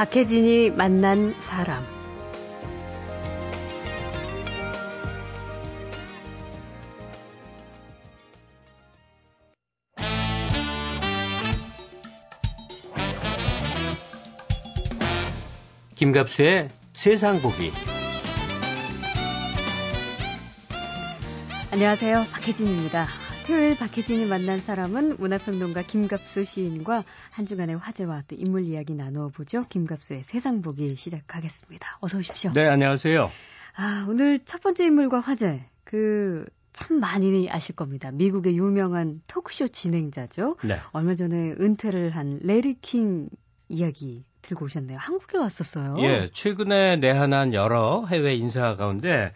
박혜진이 만난 사람. 김갑수의 세상 보기. 안녕하세요. 박혜진입니다. 토요일 박혜진이 만난 사람은 문화평론가 김갑수 시인과 한 주간의 화제와 또 인물 이야기 나누어 보죠. 김갑수의 세상 보기 시작하겠습니다. 어서 오십시오. 네, 안녕하세요. 아, 오늘 첫 번째 인물과 화제. 그, 참 많이 아실 겁니다. 미국의 유명한 토크쇼 진행자죠. 네. 얼마 전에 은퇴를 한 레리 킹 이야기 들고 오셨네요. 한국에 왔었어요. 예, 최근에 내한한 여러 해외 인사 가운데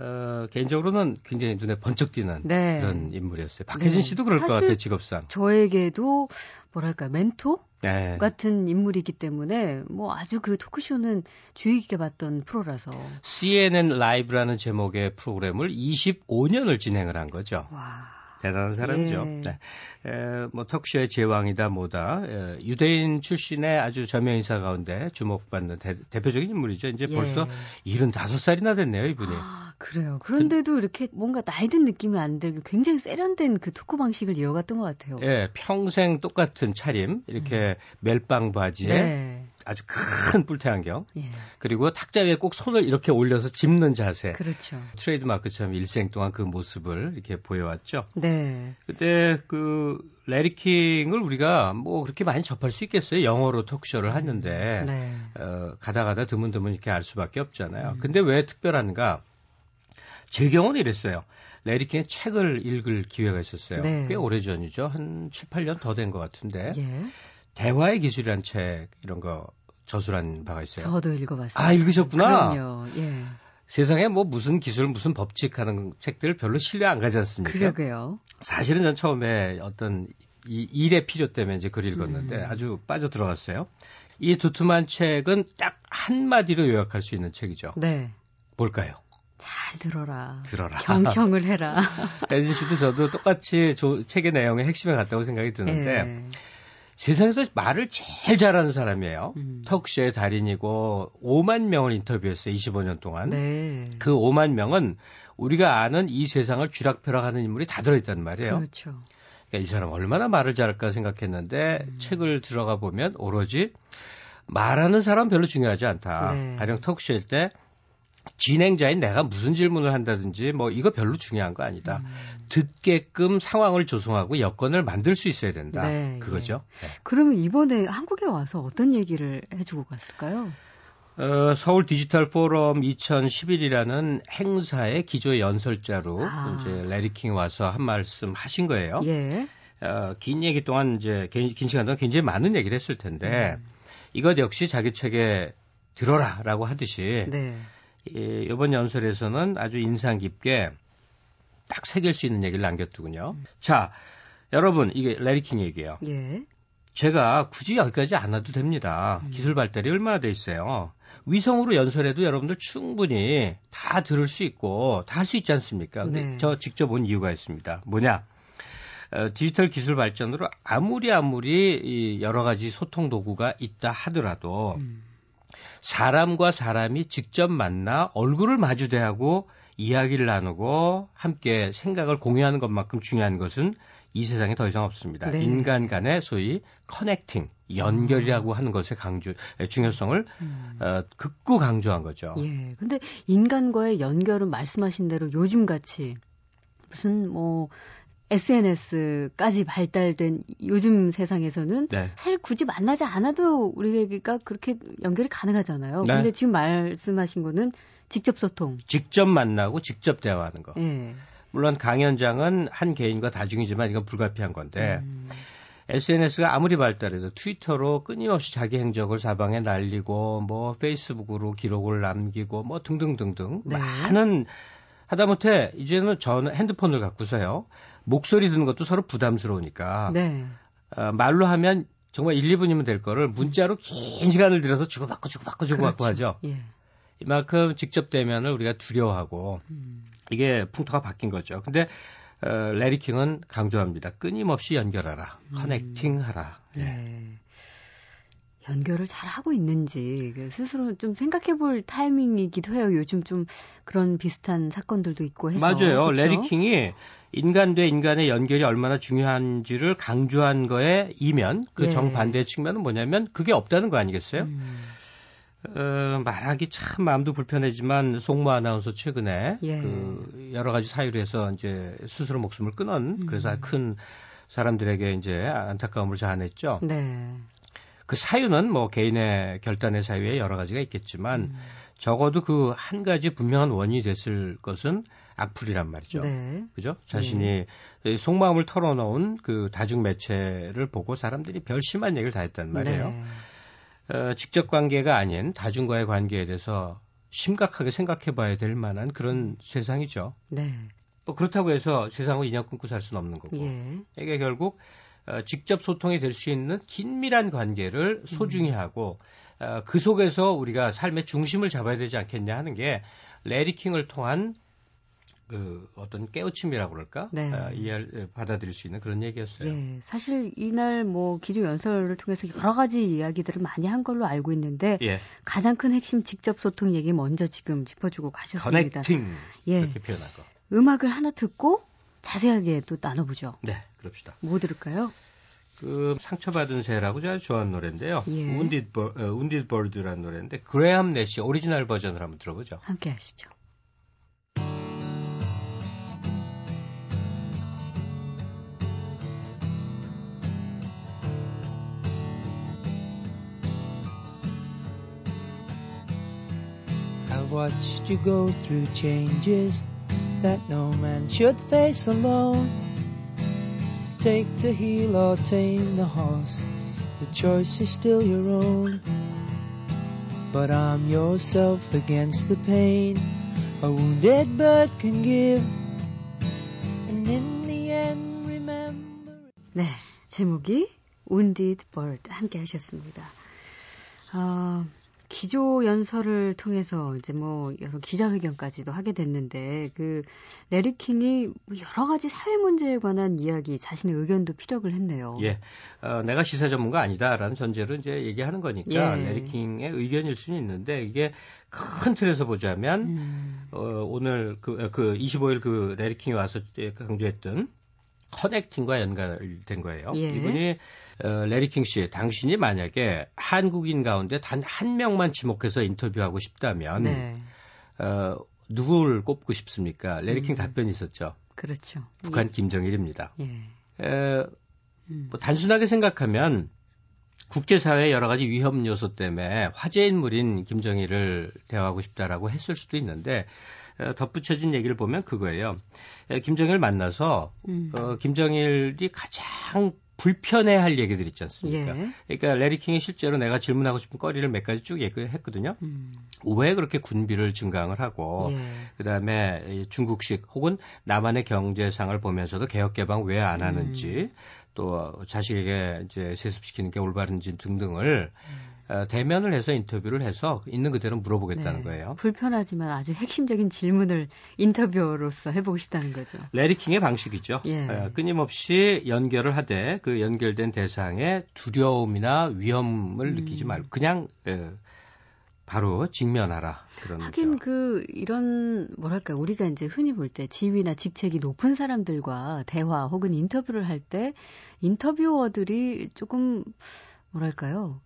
어, 개인적으로는 굉장히 눈에 번쩍 띄는 네. 그런 인물이었어요. 박혜진 네. 씨도 그럴 것 같아요, 직업상. 저에게도 뭐랄까 멘토 네. 같은 인물이기 때문에 뭐 아주 그 토크쇼는 주의 깊게 봤던 프로라서 CNN 라이브라는 제목의 프로그램을 25년을 진행을 한 거죠. 와 대단한 사람이죠. 예. 네. 에, 뭐 턱쇼의 제왕이다 뭐다. 에, 유대인 출신의 아주 저명 인사 가운데 주목받는 대, 표적인 인물이죠. 이제 예. 벌써 75살이나 됐네요, 이분이. 아, 그래요. 그런데도 이렇게 뭔가 나이 든 느낌이 안 들고 굉장히 세련된 그 토크 방식을 이어갔던 것 같아요. 예, 평생 똑같은 차림, 이렇게 멜빵 바지에 음. 네. 아주 큰 뿔테 안경, 예. 그리고 탁자 위에 꼭 손을 이렇게 올려서 짚는 자세. 그렇죠. 트레이드 마크처럼 일생 동안 그 모습을 이렇게 보여왔죠. 네. 그때 그 래리 킹을 우리가 뭐 그렇게 많이 접할 수 있겠어요. 영어로 토크쇼를 하는데 네. 어, 가다 가다 드문드문 이렇게 알 수밖에 없잖아요. 음. 근데 왜 특별한가? 제 경우는 이랬어요. 레리 킹의 책을 읽을 기회가 있었어요. 네. 꽤 오래 전이죠. 한 7, 8년 더 된 것 같은데. 예. 대화의 기술이라는 책 이런 거 저술한 바가 있어요. 저도 읽어봤어요. 아, 읽으셨구나. 그럼요. 예. 세상에 뭐 무슨 기술, 무슨 법칙 하는 책들 별로 신뢰 안 가지 않습니까? 그러게요. 사실은 전 처음에 어떤 이 일의 필요 때문에 이제 글을 읽었는데 음. 아주 빠져 들어갔어요. 이 두툼한 책은 딱 한마디로 요약할 수 있는 책이죠. 네. 뭘까요? 잘 들어라. 들어라. 경청을 해라. 혜진 씨도 저도 똑같이 조- 책의 내용의 핵심에 같다고 생각이 드는데 예. 세상에서 말을 제일 잘하는 사람이에요. 음. 턱쇼의 달인이고 5만 명을 인터뷰했어요. 25년 동안. 네. 그 5만 명은 우리가 아는 이 세상을 쥐락펴락하는 인물이 다 들어있단 말이에요. 그렇죠. 그러니까 이 사람 얼마나 말을 잘할까 생각했는데 음. 책을 들어가 보면 오로지 말하는 사람 별로 중요하지 않다. 네. 가령 턱쇼일 때 진행자인 내가 무슨 질문을 한다든지 뭐 이거 별로 중요한 거 아니다. 음. 듣게끔 상황을 조성하고 여건을 만들 수 있어야 된다. 네, 그거죠. 네. 그러면 이번에 한국에 와서 어떤 얘기를 해주고 갔을까요? 어, 서울 디지털 포럼 2011이라는 행사의 기조 연설자로 아. 이제 레리 킹 와서 한 말씀 하신 거예요. 예. 어, 긴 얘기 동안 이제 긴, 긴 시간 동안 굉장히 많은 얘기를 했을 텐데 음. 이것 역시 자기 책에 들어라라고 하듯이 네. 이, 이번 연설에서는 아주 인상 깊게 딱 새길 수 있는 얘기를 남겼더군요. 자, 여러분 이게 레리 킹 얘기예요. 예. 제가 굳이 여기까지 안 와도 됩니다. 음. 기술 발달이 얼마나 돼 있어요. 위성으로 연설해도 여러분들 충분히 다 들을 수 있고 다 할 수 있지 않습니까? 근데 네. 저 직접 온 이유가 있습니다. 뭐냐? 어, 디지털 기술 발전으로 아무리 아무리 이 여러 가지 소통 도구가 있다 하더라도 음. 사람과 사람이 직접 만나 얼굴을 마주대하고 이야기를 나누고 함께 생각을 공유하는 것만큼 중요한 것은 이 세상에 더 이상 없습니다. 네. 인간 간의 소위 커넥팅, 연결이라고 하는 것의 강조, 중요성을 음. 어, 극구 강조한 거죠. 예. 근데 인간과의 연결은 말씀하신 대로 요즘 같이 무슨 뭐 SNS까지 발달된 요즘 세상에서는 네. 사실 굳이 만나지 않아도 우리가 그렇게 연결이 가능하잖아요. 네. 근데 지금 말씀하신 거는 직접 소통. 직접 만나고 직접 대화하는 거. 예. 물론 강연장은 한 개인과 다중이지만 이건 불가피한 건데 음. SNS가 아무리 발달해도 트위터로 끊임없이 자기 행적을 사방에 날리고 뭐 페이스북으로 기록을 남기고 뭐 등등등등 네. 많은 하다못해 이제는 전 핸드폰을 갖고서요 목소리 듣는 것도 서로 부담스러우니까 네. 어, 말로 하면 정말 1, 2분이면 될 거를 문자로 긴 시간을 들여서 주고받고 주고받고 주고받고 그렇죠. 하죠. 예. 이만큼 직접 대면을 우리가 두려워하고 음. 이게 풍토가 바뀐 거죠. 근데 어, 레리 킹은 강조합니다. 끊임없이 연결하라, 음. 커넥팅하라. 네. 예. 연결을 잘 하고 있는지 그 스스로 좀 생각해 볼 타이밍이기도 해요. 요즘 좀 그런 비슷한 사건들도 있고 해서. 맞아요. 그쵸? 레리 킹이 인간 대 인간의 연결이 얼마나 중요한지를 강조한 거에 이면 그 예. 정반대 측면은 뭐냐면 그게 없다는 거 아니겠어요? 음, 어, 말하기 참 마음도 불편하지만 송모 아나운서 최근에 예. 그 여러 가지 사유로 해서 이제 스스로 목숨을 끊은 음. 그래서 큰 사람들에게 이제 안타까움을 자아냈죠. 네. 그 사유는 뭐 개인의 결단의 사유에 여러 가지가 있겠지만 음, 적어도 그 한 가지 분명한 원인이 됐을 것은 악플이란 말이죠. 네. 그죠? 자신이 속마음을 털어놓은 그 다중 매체를 보고 사람들이 별 심한 얘기를 다 했단 말이에요. 네. 어, 직접 관계가 아닌 다중과의 관계에 대해서 심각하게 생각해 봐야 될 만한 그런 세상이죠. 네. 뭐 그렇다고 해서 세상을 인연 끊고 살 수는 없는 거고. 예. 이게 결국 어, 직접 소통이 될 수 있는 긴밀한 관계를 소중히 하고 어, 그 속에서 우리가 삶의 중심을 잡아야 되지 않겠냐 하는 게 레리 킹을 통한 그 어떤 깨우침이라고 그럴까? 네. 어, 이해를 받아들일 수 있는 그런 얘기였어요. 예. 사실 이날 뭐 기조 연설을 통해서 여러 가지 이야기들을 많이 한 걸로 알고 있는데 예. 가장 큰 핵심 직접 소통 얘기 먼저 지금 짚어주고 가셨습니다. 커넥팅 예. 이렇게 표현한 거. 음악을 하나 듣고 자세하게 또 나눠보죠. 네, 그럽시다. 뭐 들을까요? 그 상처받은 새라고 제가 좋아하는 노래인데요. 예. Wounded, Bird, 어, 노래인데 그레암 내시 오리지널 버전을 한번 들어보죠. 함께 하시죠. I've watched you go through changes that no man should face alone. Take to heel or tame the horse, the choice is still your own. But I'm yourself against the pain a wounded bird can give. And in the end, remember. 네, 제목이 Wounded Bird 함께 하셨습니다. 아, 기조 연설을 통해서 이제 뭐 여러 기자회견까지도 하게 됐는데 그 래리 킹이 여러 가지 사회 문제에 관한 이야기, 자신의 의견도 피력을 했네요. 예, 어, 내가 시사 전문가 아니다라는 전제로 이제 얘기하는 거니까 예. 래리 킹의 의견일 수는 있는데 이게 큰 틀에서 보자면 음, 어, 오늘 그, 어, 그 25일 그 래리 킹이 와서 강조했던 connecting과 연관된 거예요. 예. 이분이 어, 래리 킹 씨, 당신이 만약에 한국인 가운데 단 한 명만 지목해서 인터뷰하고 싶다면 네, 어, 누구를 꼽고 싶습니까? 레리 킹 음. 답변이 있었죠. 그렇죠. 북한 김정일입니다. 예. 에, 음, 뭐 단순하게 생각하면 국제사회의 여러 가지 위험 요소 때문에 화제 인물인 김정일을 대화하고 싶다라고 했을 수도 있는데 어, 덧붙여진 얘기를 보면 그거예요. 에, 김정일 만나서 음. 어, 김정일이 가장 불편해할 얘기들 있지 않습니까? 예. 그러니까 레리 킹이 실제로 내가 질문하고 싶은 거리를 몇 가지 쭉 얘기했거든요. 음, 왜 그렇게 군비를 증강을 하고 예. 그다음에 이 중국식 혹은 남한의 경제상을 보면서도 개혁 개방 왜 안 하는지 또 자식에게 이제 세습시키는 게 올바른지 등등을 어, 대면을 해서 인터뷰를 해서 있는 그대로 물어보겠다는 네. 거예요. 불편하지만 아주 핵심적인 질문을 인터뷰로서 해보고 싶다는 거죠. 레리 킹의 방식이죠. 예. 어, 끊임없이 연결을 하되 그 연결된 대상의 두려움이나 위험을 음. 느끼지 말고 그냥 어, 바로 직면하라 그런 하긴 거죠. 그 이런 뭐랄까 우리가 이제 흔히 볼 때 지위나 직책이 높은 사람들과 대화 혹은 인터뷰를 할 때 인터뷰어들이 조금 뭐랄까요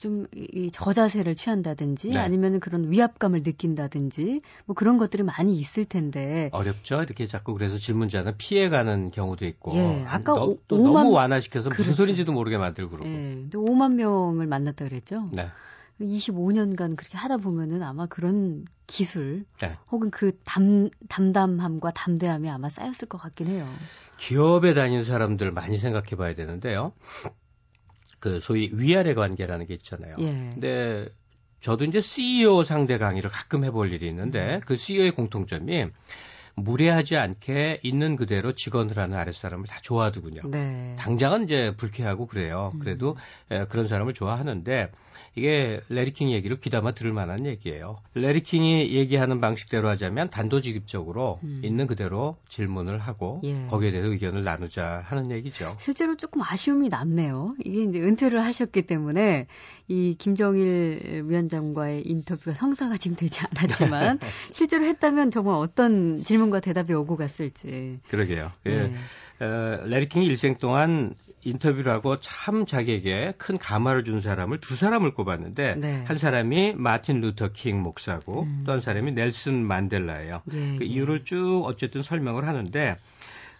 좀 이 저자세를 취한다든지 네. 아니면 그런 위압감을 느낀다든지 뭐 그런 것들이 많이 있을 텐데 어렵죠. 이렇게 자꾸 그래서 질문자는 피해가는 경우도 있고 예, 아까 너, 오- 또 오만- 너무 완화시켜서 무슨 그렇죠. 소리인지도 모르게 만들고 그러고. 예, 근데 5만 명을 만났다 그랬죠. 네. 25년간 그렇게 하다 보면은 아마 그런 기술 네. 혹은 그 담, 담담함과 담대함이 아마 쌓였을 것 같긴 해요. 기업에 다니는 사람들 많이 생각해 봐야 되는데요. 그 소위 위아래 관계라는 게 있잖아요. 예. 근데 저도 이제 CEO 상대 강의를 가끔 해볼 일이 있는데 그 CEO의 공통점이 무례하지 않게 있는 그대로 직원을 하는 아랫사람을 다 좋아하더군요. 네. 당장은 이제 불쾌하고 그래요. 음. 그래도 에, 그런 사람을 좋아하는데 이게 레리킹 얘기를 귀담아 들을 만한 얘기예요. 레리킹이 얘기하는 방식대로 하자면 단도직입적으로 음. 있는 그대로 질문을 하고 예. 거기에 대해서 의견을 나누자 하는 얘기죠. 실제로 조금 아쉬움이 남네요. 이게 이제 은퇴를 하셨기 때문에 이 김정일 위원장과의 인터뷰가 성사가 지금 되지 않았지만 실제로 했다면 정말 어떤 질문 과 대답이 오고 갔을지. 그러게요. 예. 네. 어, 래리 킹이 일생 동안 인터뷰를 하고 참 자기에게 큰 감화를 준 사람을 두 사람을 꼽았는데 네. 한 사람이 마틴 루터 킹 목사고 음. 또한 사람이 넬슨 만델라예요. 예, 그 예. 이유를 쭉 어쨌든 설명을 하는데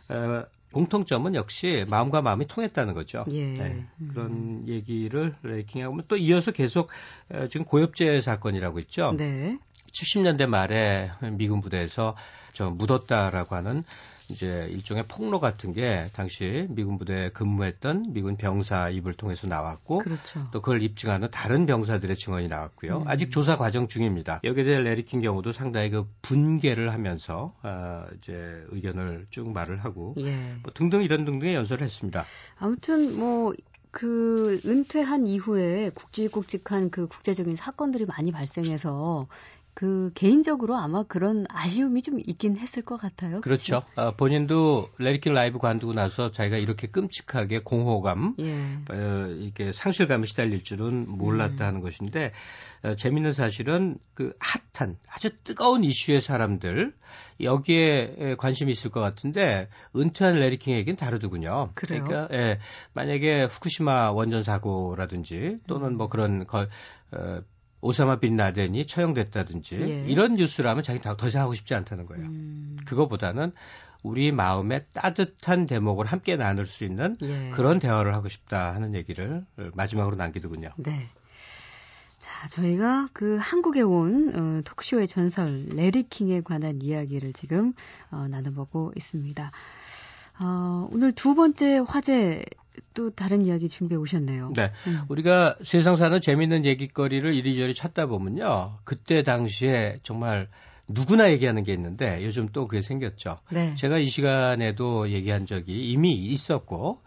어, 공통점은 역시 마음과 마음이 통했다는 거죠. 예. 네, 음. 그런 얘기를 래리 킹하고 또 이어서 계속 어, 지금 고엽제 사건이라고 있죠. 네. 70년대 말에 미군 부대에서 저 묻었다라고 하는 이제 일종의 폭로 같은 게 당시 미군 부대에 근무했던 미군 병사 입을 통해서 나왔고 그렇죠. 또 그걸 입증하는 다른 병사들의 증언이 나왔고요. 음. 아직 조사 과정 중입니다. 여기에 대해 레리킨 경우도 상당히 그 분개를 하면서 어, 이제 의견을 쭉 말을 하고 예. 뭐 등등 이런 등등의 연설을 했습니다. 아무튼 뭐그 은퇴한 이후에 굵직굵직한 그 국제적인 사건들이 많이 발생해서 그 개인적으로 아마 그런 아쉬움이 좀 있긴 했을 것 같아요. 그렇죠. 어, 본인도 레리킨 라이브 관두고 나서 자기가 이렇게 끔찍하게 공허감? 예. 어, 이렇게 상실감에 시달릴 줄은 몰랐다 음. 하는 것인데 어, 재밌는 사실은 그 핫한 아주 뜨거운 이슈의 사람들 여기에 관심이 있을 것 같은데 은퇴한 레리킹 얘기는 다르더군요. 그래요? 러니까 예, 만약에 후쿠시마 원전 사고라든지 또는 뭐 그런 거, 어, 오사마 빈 라덴이 처형됐다든지 예. 이런 뉴스라면 자기 더 이상 하고 싶지 않다는 거예요. 음, 그거보다는 우리 마음에 따뜻한 대목을 함께 나눌 수 있는 예. 그런 대화를 하고 싶다 하는 얘기를 마지막으로 남기더군요. 네. 자, 저희가 그 한국에 온 어, 토크쇼의 전설 레리 킹에 관한 이야기를 지금 어, 나눠보고 있습니다. 어, 오늘 두 번째 화제 또 다른 이야기 준비해 오셨네요. 네. 음. 우리가 세상 사는 재밌는 얘기거리를 이리저리 찾다 보면요. 그때 당시에 정말 누구나 얘기하는 게 있는데 요즘 또 그게 생겼죠. 네. 제가 이 시간에도 얘기한 적이 이미 있었고,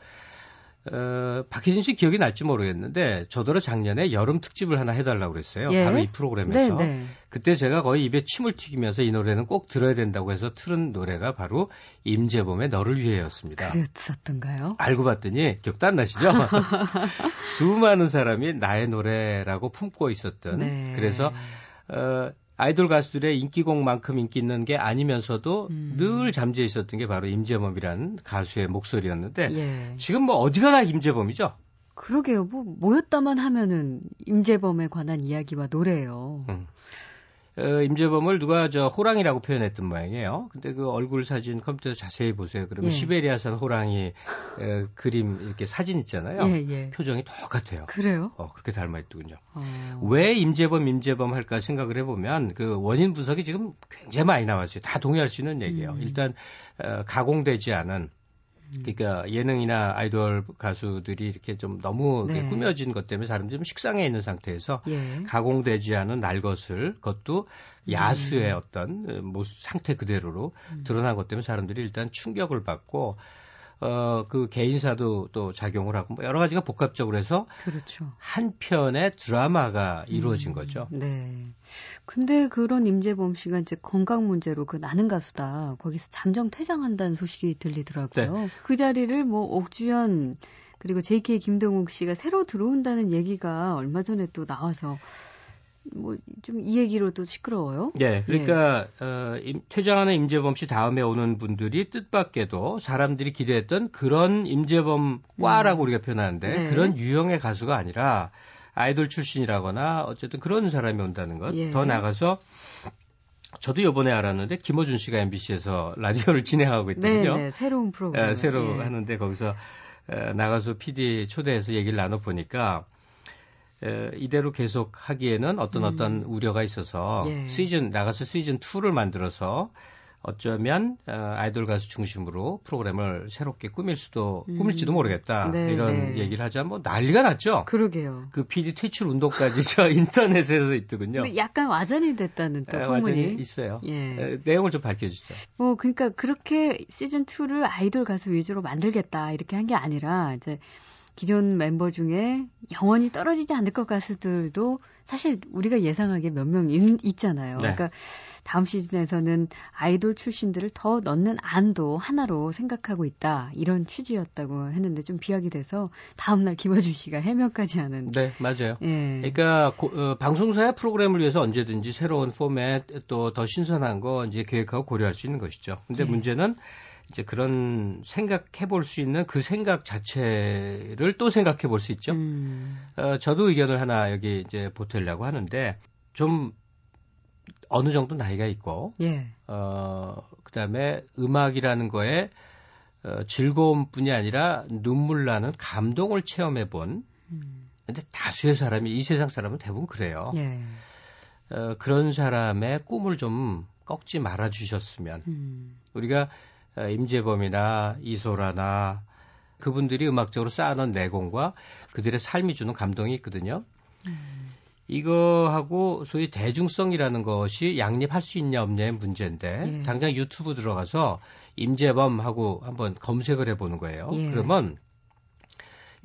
어, 박혜진 씨 기억이 날지 모르겠는데, 저더러 작년에 여름 특집을 하나 해달라고 그랬어요. 예. 바로 이 프로그램에서. 네, 네. 그때 제가 거의 입에 침을 튀기면서 이 노래는 꼭 들어야 된다고 해서 틀은 노래가 바로 임재범의 너를 위해였습니다. 그랬었던가요? 알고 봤더니 기억도 안 나시죠? 수많은 사람이 나의 노래라고 품고 있었던 네. 그래서 어, 아이돌 가수들의 인기곡만큼 인기 있는 게 아니면서도 음. 늘 잠재 있었던 게 바로 임재범이라는 가수의 목소리였는데 예. 지금 뭐 어디 가나 임재범이죠. 그러게요. 뭐 모였다만 하면은 임재범에 관한 이야기와 노래예요. 음. 어, 임재범을 누가 저 호랑이라고 표현했던 모양이에요. 근데 그 얼굴 사진 컴퓨터에서 자세히 보세요. 그러면 예. 시베리아산 호랑이 어, 그림 이렇게 사진 있잖아요. 예, 예. 표정이 똑같아요. 그래요? 어, 그렇게 닮아 있더군요. 어. 왜 임재범, 임재범 할까 생각을 해보면 그 원인 분석이 지금 굉장히 많이 나왔어요. 다 동의할 수 있는 얘기예요. 음. 일단 어, 가공되지 않은 그러니까 예능이나 아이돌 가수들이 이렇게 좀 너무 네. 꾸며진 것 때문에 사람들이 좀 식상해 있는 상태에서 예. 가공되지 않은 날 것을 그것도 야수의 음. 어떤 어, 모습 상태 그대로로 드러난 것 때문에 사람들이 일단 충격을 받고 어 그 개인사도 또 작용을 하고 뭐 여러 가지가 복합적으로 해서 그렇죠. 한 편의 드라마가 이루어진 거죠. 네. 근데 그런 임재범 씨가 이제 건강 문제로 그 나는 가수다. 거기서 잠정 퇴장한다는 소식이 들리더라고요. 네. 그 자리를 뭐 옥주현 그리고 JK 김동욱 씨가 새로 들어온다는 얘기가 얼마 전에 또 나와서 뭐 좀 이 얘기로 또 시끄러워요. 네, 그러니까 어, 임- 퇴장하는 임재범 씨 다음에 오는 분들이 뜻밖에도 사람들이 기대했던 그런 임재범과라고 우리가 표현하는데 네. 그런 유형의 가수가 아니라 아이돌 출신이라거나 어쨌든 그런 사람이 온다는 것. 예. 더 나가서 저도 이번에 알았는데 김호준 씨가 MBC에서 라디오를 진행하고 네, 있거든요. 네. 새로운 프로그램. 에, 새로 예. 하는데 거기서 에, 나가서 PD 초대해서 얘기를 나눠 보니까 이대로 계속 하기에는 어떤 음. 어떤 우려가 있어서 예. 시즌 나가서 시즌 2를 만들어서 어쩌면 어, 아이돌 가수 중심으로 프로그램을 새롭게 꾸밀 수도 음. 꾸밀지도 모르겠다 네, 이런 네. 얘기를 하자 뭐 난리가 났죠. 그러게요. 그 PD 퇴출 운동까지 저 인터넷에서 있더군요. 약간 와전이 됐다는 또 에, 소문이. 완전히 있어요. 예. 에, 내용을 좀 밝혀주죠. 뭐 그러니까 그렇게 시즌 2를 아이돌 가수 위주로 만들겠다 이렇게 한 게 아니라 이제 기존 멤버 중에 영원히 떨어지지 않을 것 가수들도 사실 우리가 예상하기에 몇 명 있잖아요. 네. 그러니까 다음 시즌에서는 아이돌 출신들을 더 넣는 안도 하나로 생각하고 있다 이런 취지였다고 했는데 좀 비약이 돼서 다음날 김어준 씨가 해명까지 하는. 네, 맞아요. 예. 그러니까 고- 어, 방송사의 프로그램을 위해서 언제든지 새로운 포맷 또 더 신선한 거 이제 계획하고 고려할 수 있는 것이죠. 근데 예. 문제는 이제 그런 생각해 볼 수 있는 그 생각 자체를 또 생각해 볼 수 있죠. 음, 어, 저도 의견을 하나 여기 이제 보태려고 하는데 좀 어느 정도 나이가 있고 예. 어, 그 다음에 음악이라는 거에 어, 즐거움뿐이 아니라 눈물 나는 감동을 체험해 본 음, 근데 다수의 사람이 이 세상 사람은 대부분 그래요. 예. 어, 그런 사람의 꿈을 좀 꺾지 말아 주셨으면 음, 우리가 어, 임재범이나 이소라나 그분들이 음악적으로 쌓아놓은 내공과 그들의 삶이 주는 감동이 있거든요. 음. 이거하고 소위 대중성이라는 것이 양립할 수 있냐 없냐의 문제인데 예. 당장 유튜브 들어가서 임재범하고 한번 검색을 해보는 거예요. 예. 그러면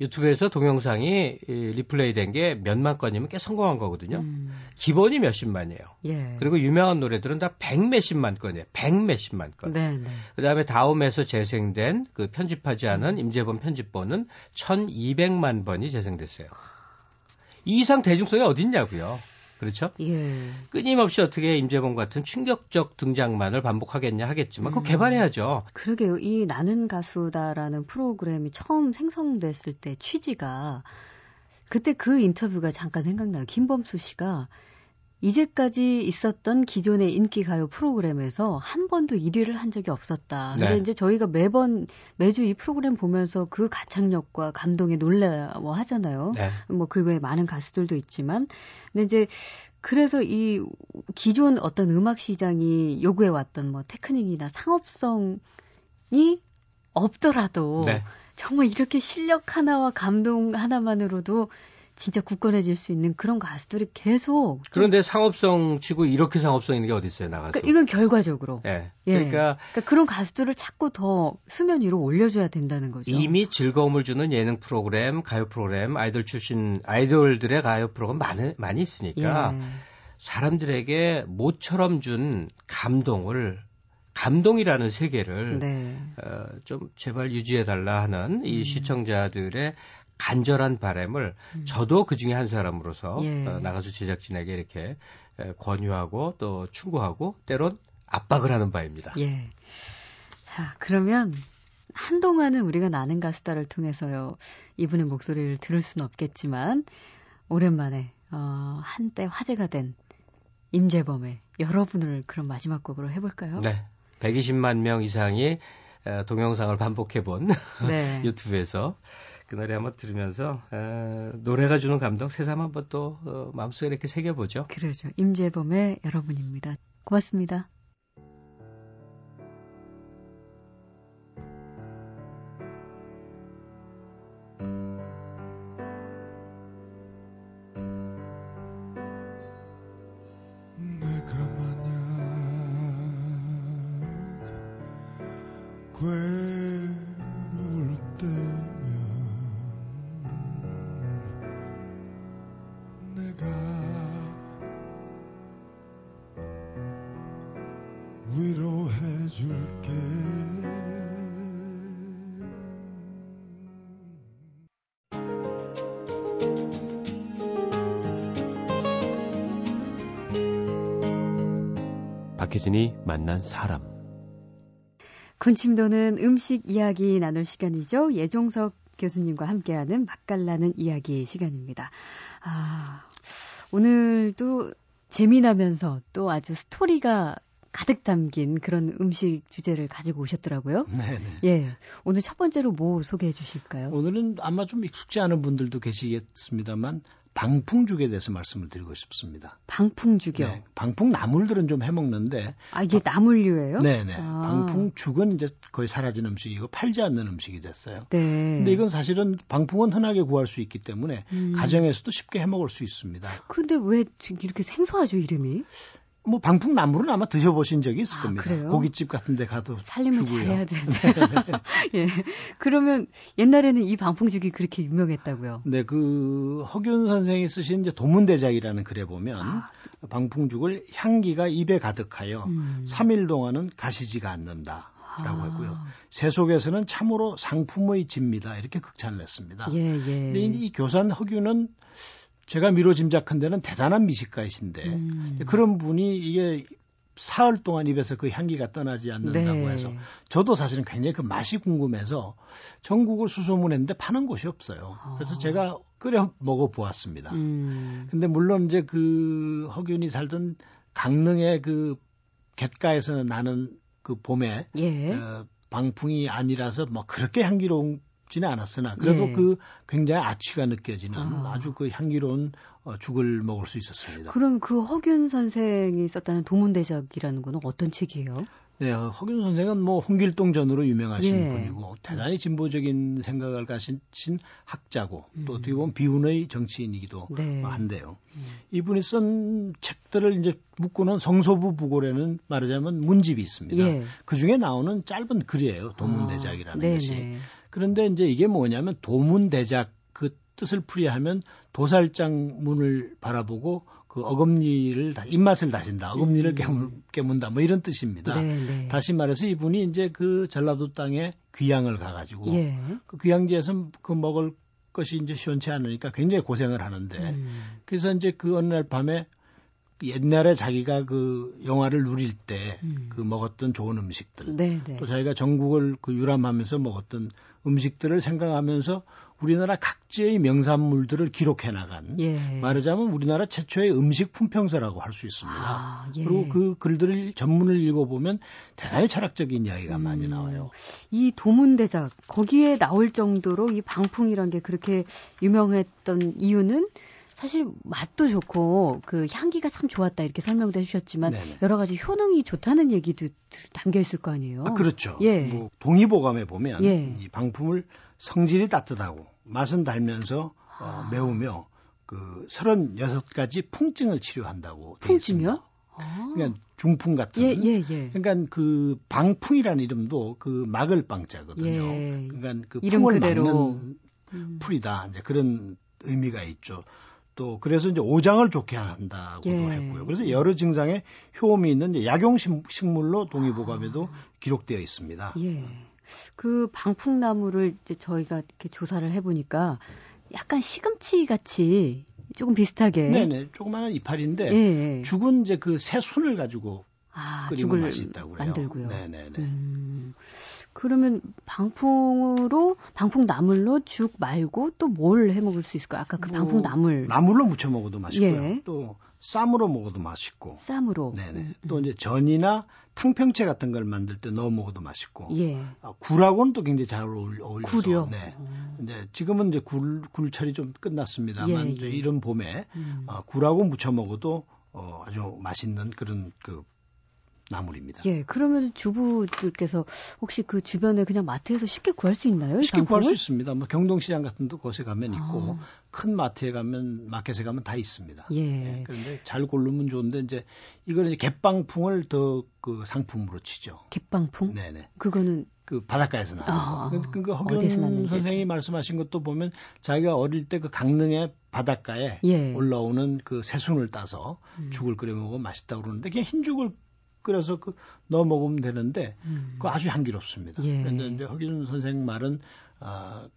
유튜브에서 동영상이 이 리플레이 된 게 몇만 건이면 꽤 성공한 거거든요. 음, 기본이 몇십만이에요. 예. 그리고 유명한 노래들은 다 백 몇십만 건이에요. 백 몇십만 건. 네, 네. 그 다음에 다음에서 재생된 그 편집하지 않은 음. 임재범 편집본은 1200만 번이 재생됐어요. 이 이상 대중성이 어딨냐고요. 그렇죠? 예. 끊임없이 어떻게 임재범 같은 충격적 등장만을 반복하겠냐 하겠지만 그거 음. 개발해야죠. 그러게요. 이 나는 가수다라는 프로그램이 처음 생성됐을 때 취지가 그때 그 인터뷰가 잠깐 생각나요. 김범수 씨가 이제까지 있었던 기존의 인기 가요 프로그램에서 한 번도 1위를 한 적이 없었다. 근데 네. 이제 저희가 매번 매주 이 프로그램 보면서 그 가창력과 감동에 놀라워 하잖아요. 네. 뭐그 외에 많은 가수들도 있지만 근데 이제 그래서 이 기존 어떤 음악 시장이 요구해 왔던 뭐 테크닉이나 상업성이 없더라도 네. 정말 이렇게 실력 하나와 감동 하나만으로도 진짜 굳건해질 수 있는 그런 가수들이 계속 좀- 그런데 상업성 치고 이렇게 상업성 있는 게 어디 있어요, 나가서. 그러니까 이건 결과적으로 예. 예. 그러니까 그러니까 그런 가수들을 자꾸 더 수면 위로 올려줘야 된다는 거죠. 이미 즐거움을 주는 예능 프로그램, 가요 프로그램, 아이돌 출신 아이돌들의 가요 프로그램 많이 많이 있으니까 예. 사람들에게 모처럼 준 감동을 감동이라는 세계를 네. 어, 좀 제발 유지해 달라 하는 이 음. 시청자들의 간절한 바람을 음. 저도 그 중에 한 사람으로서 예. 어, 나가수 제작진에게 이렇게 에, 권유하고 또 충고하고 때론 압박을 하는 바입니다. 예. 자, 그러면 한동안은 우리가 나는 가수다를 통해서요. 이분의 목소리를 들을 수는 없겠지만 오랜만에 어, 한때 화제가 된 임재범의 여러분을 그럼 마지막 곡으로 해볼까요? 네. 120만 명 이상이 에, 동영상을 반복해 본 네. 유튜브에서 그 노래 한번 들으면서 에, 노래가 주는 감동 새삼 한번 또 어, 마음속에 이렇게 새겨보죠. 그러죠. 임재범의 여러분입니다. 고맙습니다. 괴로울 때 박혜진이 만난 사람. 군침도는 음식 이야기 나눌 시간이죠. 예종석 교수님과 함께하는 맛깔나는 이야기 시간입니다. 아, 오늘도 재미나면서 또 아주 스토리가 가득 담긴 그런 음식 주제를 가지고 오셨더라고요. 네네. 예. 오늘 첫 번째로 뭐 소개해 주실까요? 오늘은 아마 좀 익숙지 않은 분들도 계시겠습니다만 방풍죽에 대해서 말씀을 드리고 싶습니다. 방풍죽이요? 네, 방풍 나물들은 좀 해먹는데. 아, 이게 나물류예요? 네네. 아. 방풍죽은 이제 거의 사라진 음식이고 팔지 않는 음식이 됐어요. 네. 근데 이건 사실은 방풍은 흔하게 구할 수 있기 때문에 음. 가정에서도 쉽게 해먹을 수 있습니다. 근데 왜 이렇게 생소하죠, 이름이? 뭐 방풍 나물은 아마 드셔보신 적이 있을 아, 겁니다. 그래요? 고깃집 같은 데 가도 살림을 주고요. 잘해야 되는데. 예. 그러면 옛날에는 이 방풍죽이 그렇게 유명했다고요? 네, 그 허균 선생이 쓰신 이제 도문대작이라는 글에 보면 아. 방풍죽을 향기가 입에 가득하여 음. 3일 동안은 가시지가 않는다 라고 아. 했고요. 세속에서는 참으로 상품의 집니다. 이렇게 극찬을 했습니다. 예, 예. 근데 이, 이 교산 허균은 제가 미로 짐작한 데는 대단한 미식가이신데 음. 그런 분이 이게 사흘 동안 입에서 그 향기가 떠나지 않는다고 네. 해서 저도 사실은 굉장히 그 맛이 궁금해서 전국을 수소문했는데 파는 곳이 없어요. 그래서 아. 제가 끓여 먹어 보았습니다. 음. 근데 물론 이제 그 허균이 살던 강릉의 그 갯가에서 나는 그 봄에 예. 어, 방풍이 아니라서 뭐 그렇게 향기 롭지는 않았으나 그래도 예. 그 굉장히 아취가 느껴지는 아. 아. 주 그 향기로운 어, 죽을 먹을 수 있었습니다. 그럼 그 허균 선생이 썼다는 도문대작이라는 거는 어떤 책이에요? 네, 어, 허균 선생은 뭐 홍길동 전으로 유명하신 예. 분이고 대단히 진보적인 생각을 가신 학자고 또 음. 어떻게 보면 비운의 정치인이기도 네. 한데요. 음. 이분이 쓴 책들을 이제 묶고는 성소부 부고래는 말하자면 문집이 있습니다. 예. 그 중에 나오는 짧은 글이에요. 도문대작이라는 아. 것이. 그런데 이제 이게 뭐냐면 도문대작 그 뜻을 풀이하면 도살장 문을 바라보고 그 어금니를 다, 입맛을 다진다. 어금니를 음. 깨물, 깨문 다. 뭐 이런 뜻입니다. 네 네. 다시 말해서 이분이 이제 그 전라도 땅에 귀향을 가가지고 예. 그 귀향지에서 그 먹을 것이 이제 시원치 않으니까 굉장히 고생을 하는데 음. 그래서 이제 그 어느 날 밤에 옛날에 자기가 그 영화를 누릴 때그 음. 먹었던 좋은 음식들 네네. 또 자기가 전국을 그 유람하면서 먹었던 음식들을 생각하면서 우리나라 각지의 명산물들을 기록해 나간 예. 말하자면 우리나라 최초의 음식 품평서라고 할 수 있습니다. 아, 예. 그리고 그 글들을 전문을 읽어보면 대단히 철학적인 이야기가 많이 음. 나와요. 이 도문대작 거기에 나올 정도로 이 방풍이란 게 그렇게 유명했던 이유는 사실 맛도 좋고 그 향기가 참 좋았다 이렇게 설명도 해주셨지만 네네. 여러 가지 효능이 좋다는 얘기도 담겨 있을 거 아니에요. 아, 그렇죠. 예. 뭐 동의보감에 보면 예. 이 방품을 성질이 따뜻하고 맛은 달면서 어, 아. 매우며 그 36가지 풍증을 치료한다고 돼 풍증이요? 있습니다. 아. 그러니까 중풍 같은 예, 예, 예. 그러니까 그 방풍이라는 이름도 그 막을 방자거든요. 예. 그러니까 그 풍을 그대로. 막는 음. 풀이다. 이제 그런 의미가 있죠. 또 그래서 이제 오장을 좋게 한다고도 예. 했고요. 그래서 여러 증상에 효험이 있는 약용 식- 식물로 동의보감에도 기록되어 있습니다. 아. 예. 그 방풍나무를 이제 저희가 이렇게 조사를 해보니까 약간 시금치 같이 조금 비슷하게. 네네, 조그마한 이파리인데 예. 죽은 이제 그 새순을 가지고 아, 죽을 맛이 있다고 그래요. 만들고요. 네네네. 음, 그러면 방풍으로 방풍 나물로 죽 말고 또 뭘 해 먹을 수 있을까요? 아까 그 뭐, 방풍 나물 나물로 무쳐 먹어도 맛있고요. 예. 또 쌈으로 먹어도 맛있고. 쌈으로. 네네. 음, 또 이제 전이나 탕평채 같은 걸 만들 때 넣어 먹어도 맛있고. 예. 아, 굴하고는 또 굉장히 잘 어울, 어울려서. 굴이요. 네. 어, 이제 지금은 이제 굴 굴철이 좀 끝났습니다만 예, 이제 예. 이런 봄에 음. 어, 굴하고 무쳐 먹어도 어, 아주 맛있는 그런 그 나물입니다. 예. 그러면 주부들께서 혹시 그 주변에 그냥 마트에서 쉽게 구할 수 있나요? 이 쉽게 구할 수? 있습니다. 뭐 경동시장 같은 데 곳에 가면 있고 아. 큰 마트에 가면 마켓에 가면 다 있습니다. 예. 그런데 잘 고르면 좋은데 이제 이거는 이제 갯방풍을 더 그 상품으로 치죠. 갯방풍? 네네. 그거는 그 바닷가에서 나는 아, 거. 그, 그 어디서 허균. 선생이 말씀하신 것도 보면 자기가 어릴 때 그 강릉의 바닷가에 예. 올라오는 그 새순을 따서 음. 죽을 끓여 먹으면 맛있다고 그러는데 그냥 흰 죽을 끓여서 그 넣어 먹으면 되는데 음. 그 아주 향기롭습니다. 예. 그런데 이제 허균 선생 말은 어,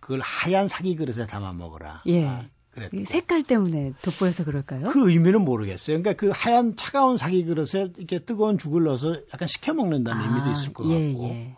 그걸 하얀 사기 그릇에 담아 먹어라. 예. 아, 그랬고. 이 색깔 때문에 돋보여서 그럴까요? 그 의미는 모르겠어요. 그러니까 그 하얀 차가운 사기 그릇에 이렇게 뜨거운 죽을 넣어서 약간 식혀 먹는다는 의미도 있을 것 예, 같고. 예.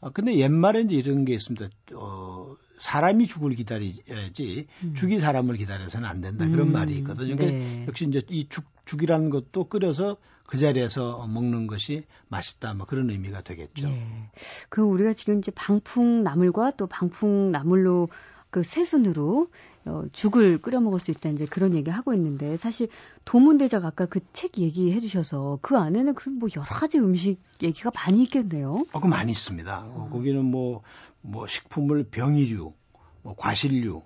아, 근데 옛말에 이제 이런 게 있습니다. 어, 사람이 죽을 기다려야지 음. 죽이 사람을 기다려서는 안 된다. 그런 음, 말이 있거든요. 그러니까 네. 역시 이제 이 죽, 죽이라는 것도 끓여서 그 자리에서 먹는 것이 맛있다. 뭐 그런 의미가 되겠죠. 예. 그 우리가 지금 이제 방풍 나물과 또 방풍 나물로 그 새순으로 어, 죽을 끓여 먹을 수 있다 이제 그런 얘기 하고 있는데 사실 도문대작 아까 그 책 얘기해 주셔서 그 안에는 그럼 뭐 여러 가지 음식 얘기가 많이 있겠네요. 어, 그 많이 있습니다. 어. 거기는 뭐, 뭐 식품을 병이류, 뭐 과실류,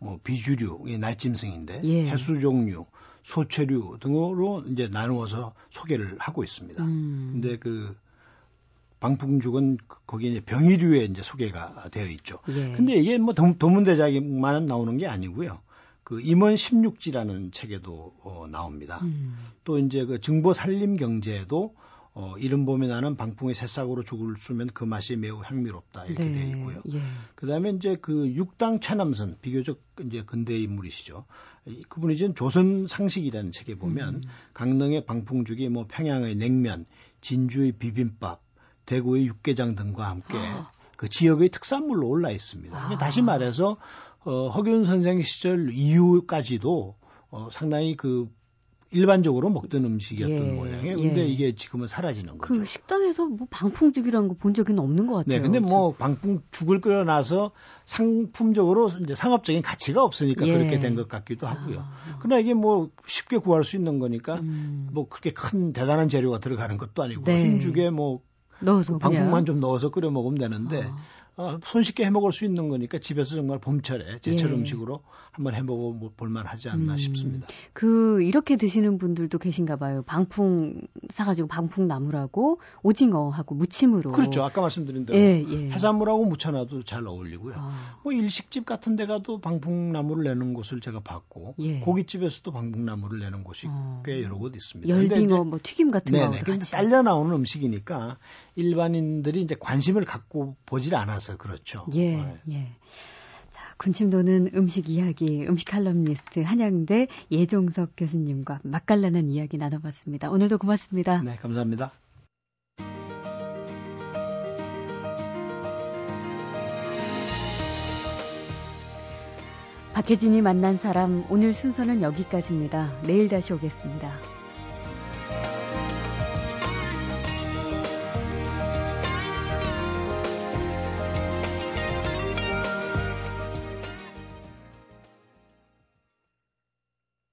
뭐 비주류, 이 날짐승인데 예. 해수 종류, 소체류 등으로 이제 나누어서 소개를 하고 있습니다. 음. 근데 그 방풍죽은 그 거기에 이제 병이류에 이제 소개가 되어 있죠. 예. 근데 이게 뭐 도문대작만 나오는 게 아니고요. 그 임원 16지라는 책에도 어, 나옵니다. 음. 또 이제 그 증보 살림 경제도 어, 이름 보면 나는 방풍의 새싹으로 죽을 수면 그 맛이 매우 향미롭다 이렇게 네. 되어 있고요. 예. 그다음에 이제 그 육당 최남선 비교적 이제 근대 인물이시죠. 그분이 지금 조선 상식이라는 책에 보면 음. 강릉의 방풍죽이 뭐 평양의 냉면, 진주의 비빔밥, 대구의 육개장 등과 함께 아. 그 지역의 특산물로 올라 있습니다. 아. 다시 말해서 어, 허균 선생 시절 이후까지도 어, 상당히 그 일반적으로 먹던 음식이었던 예, 모양이에요. 근데 예. 이게 지금은 사라지는 거죠. 그 식당에서 뭐 방풍죽이라는 거 본 적은 없는 것 같아요. 네, 근데 뭐 방풍죽을 끓여놔서 상품적으로 이제 상업적인 가치가 없으니까 예. 그렇게 된 것 같기도 하고요. 아. 그러나 이게 뭐 쉽게 구할 수 있는 거니까 음. 뭐 그렇게 큰 대단한 재료가 들어가는 것도 아니고 네. 흰죽에 뭐 넣어서 방풍만 좀 넣어서 끓여 먹으면 되는데 아. 어, 손쉽게 해 먹을 수 있는 거니까 집에서 정말 봄철에 제철 예. 음식으로 한번 해 먹어 볼만 하지 않나 음. 싶습니다. 그 이렇게 드시는 분들도 계신가 봐요. 방풍 사 가지고 방풍 나물하고 오징어하고 무침으로. 그렇죠. 아까 말씀드린 대로 예, 예. 해산물하고 무쳐놔도 잘 어울리고요. 아. 뭐 일식집 같은 데 가도 방풍 나물을 내는 곳을 제가 봤고 예. 고깃집에서도 방풍 나물을 내는 곳이 어. 꽤 여러 곳 있습니다. 열빙어 뭐 튀김 같은 네네. 거 같이 딸려 나오는 음식이니까 일반인들이 이제 관심을 갖고 보질 않아서 있어서 그렇죠. 예, 네. 예. 자, 군침 도는 음식 이야기, 음식 칼럼니스트 한양대 예종석 교수님과 맛깔나는 이야기 나눠봤습니다. 오늘도 고맙습니다. 네, 감사합니다. 박혜진이 만난 사람 오늘 순서는 여기까지입니다. 내일 다시 오겠습니다.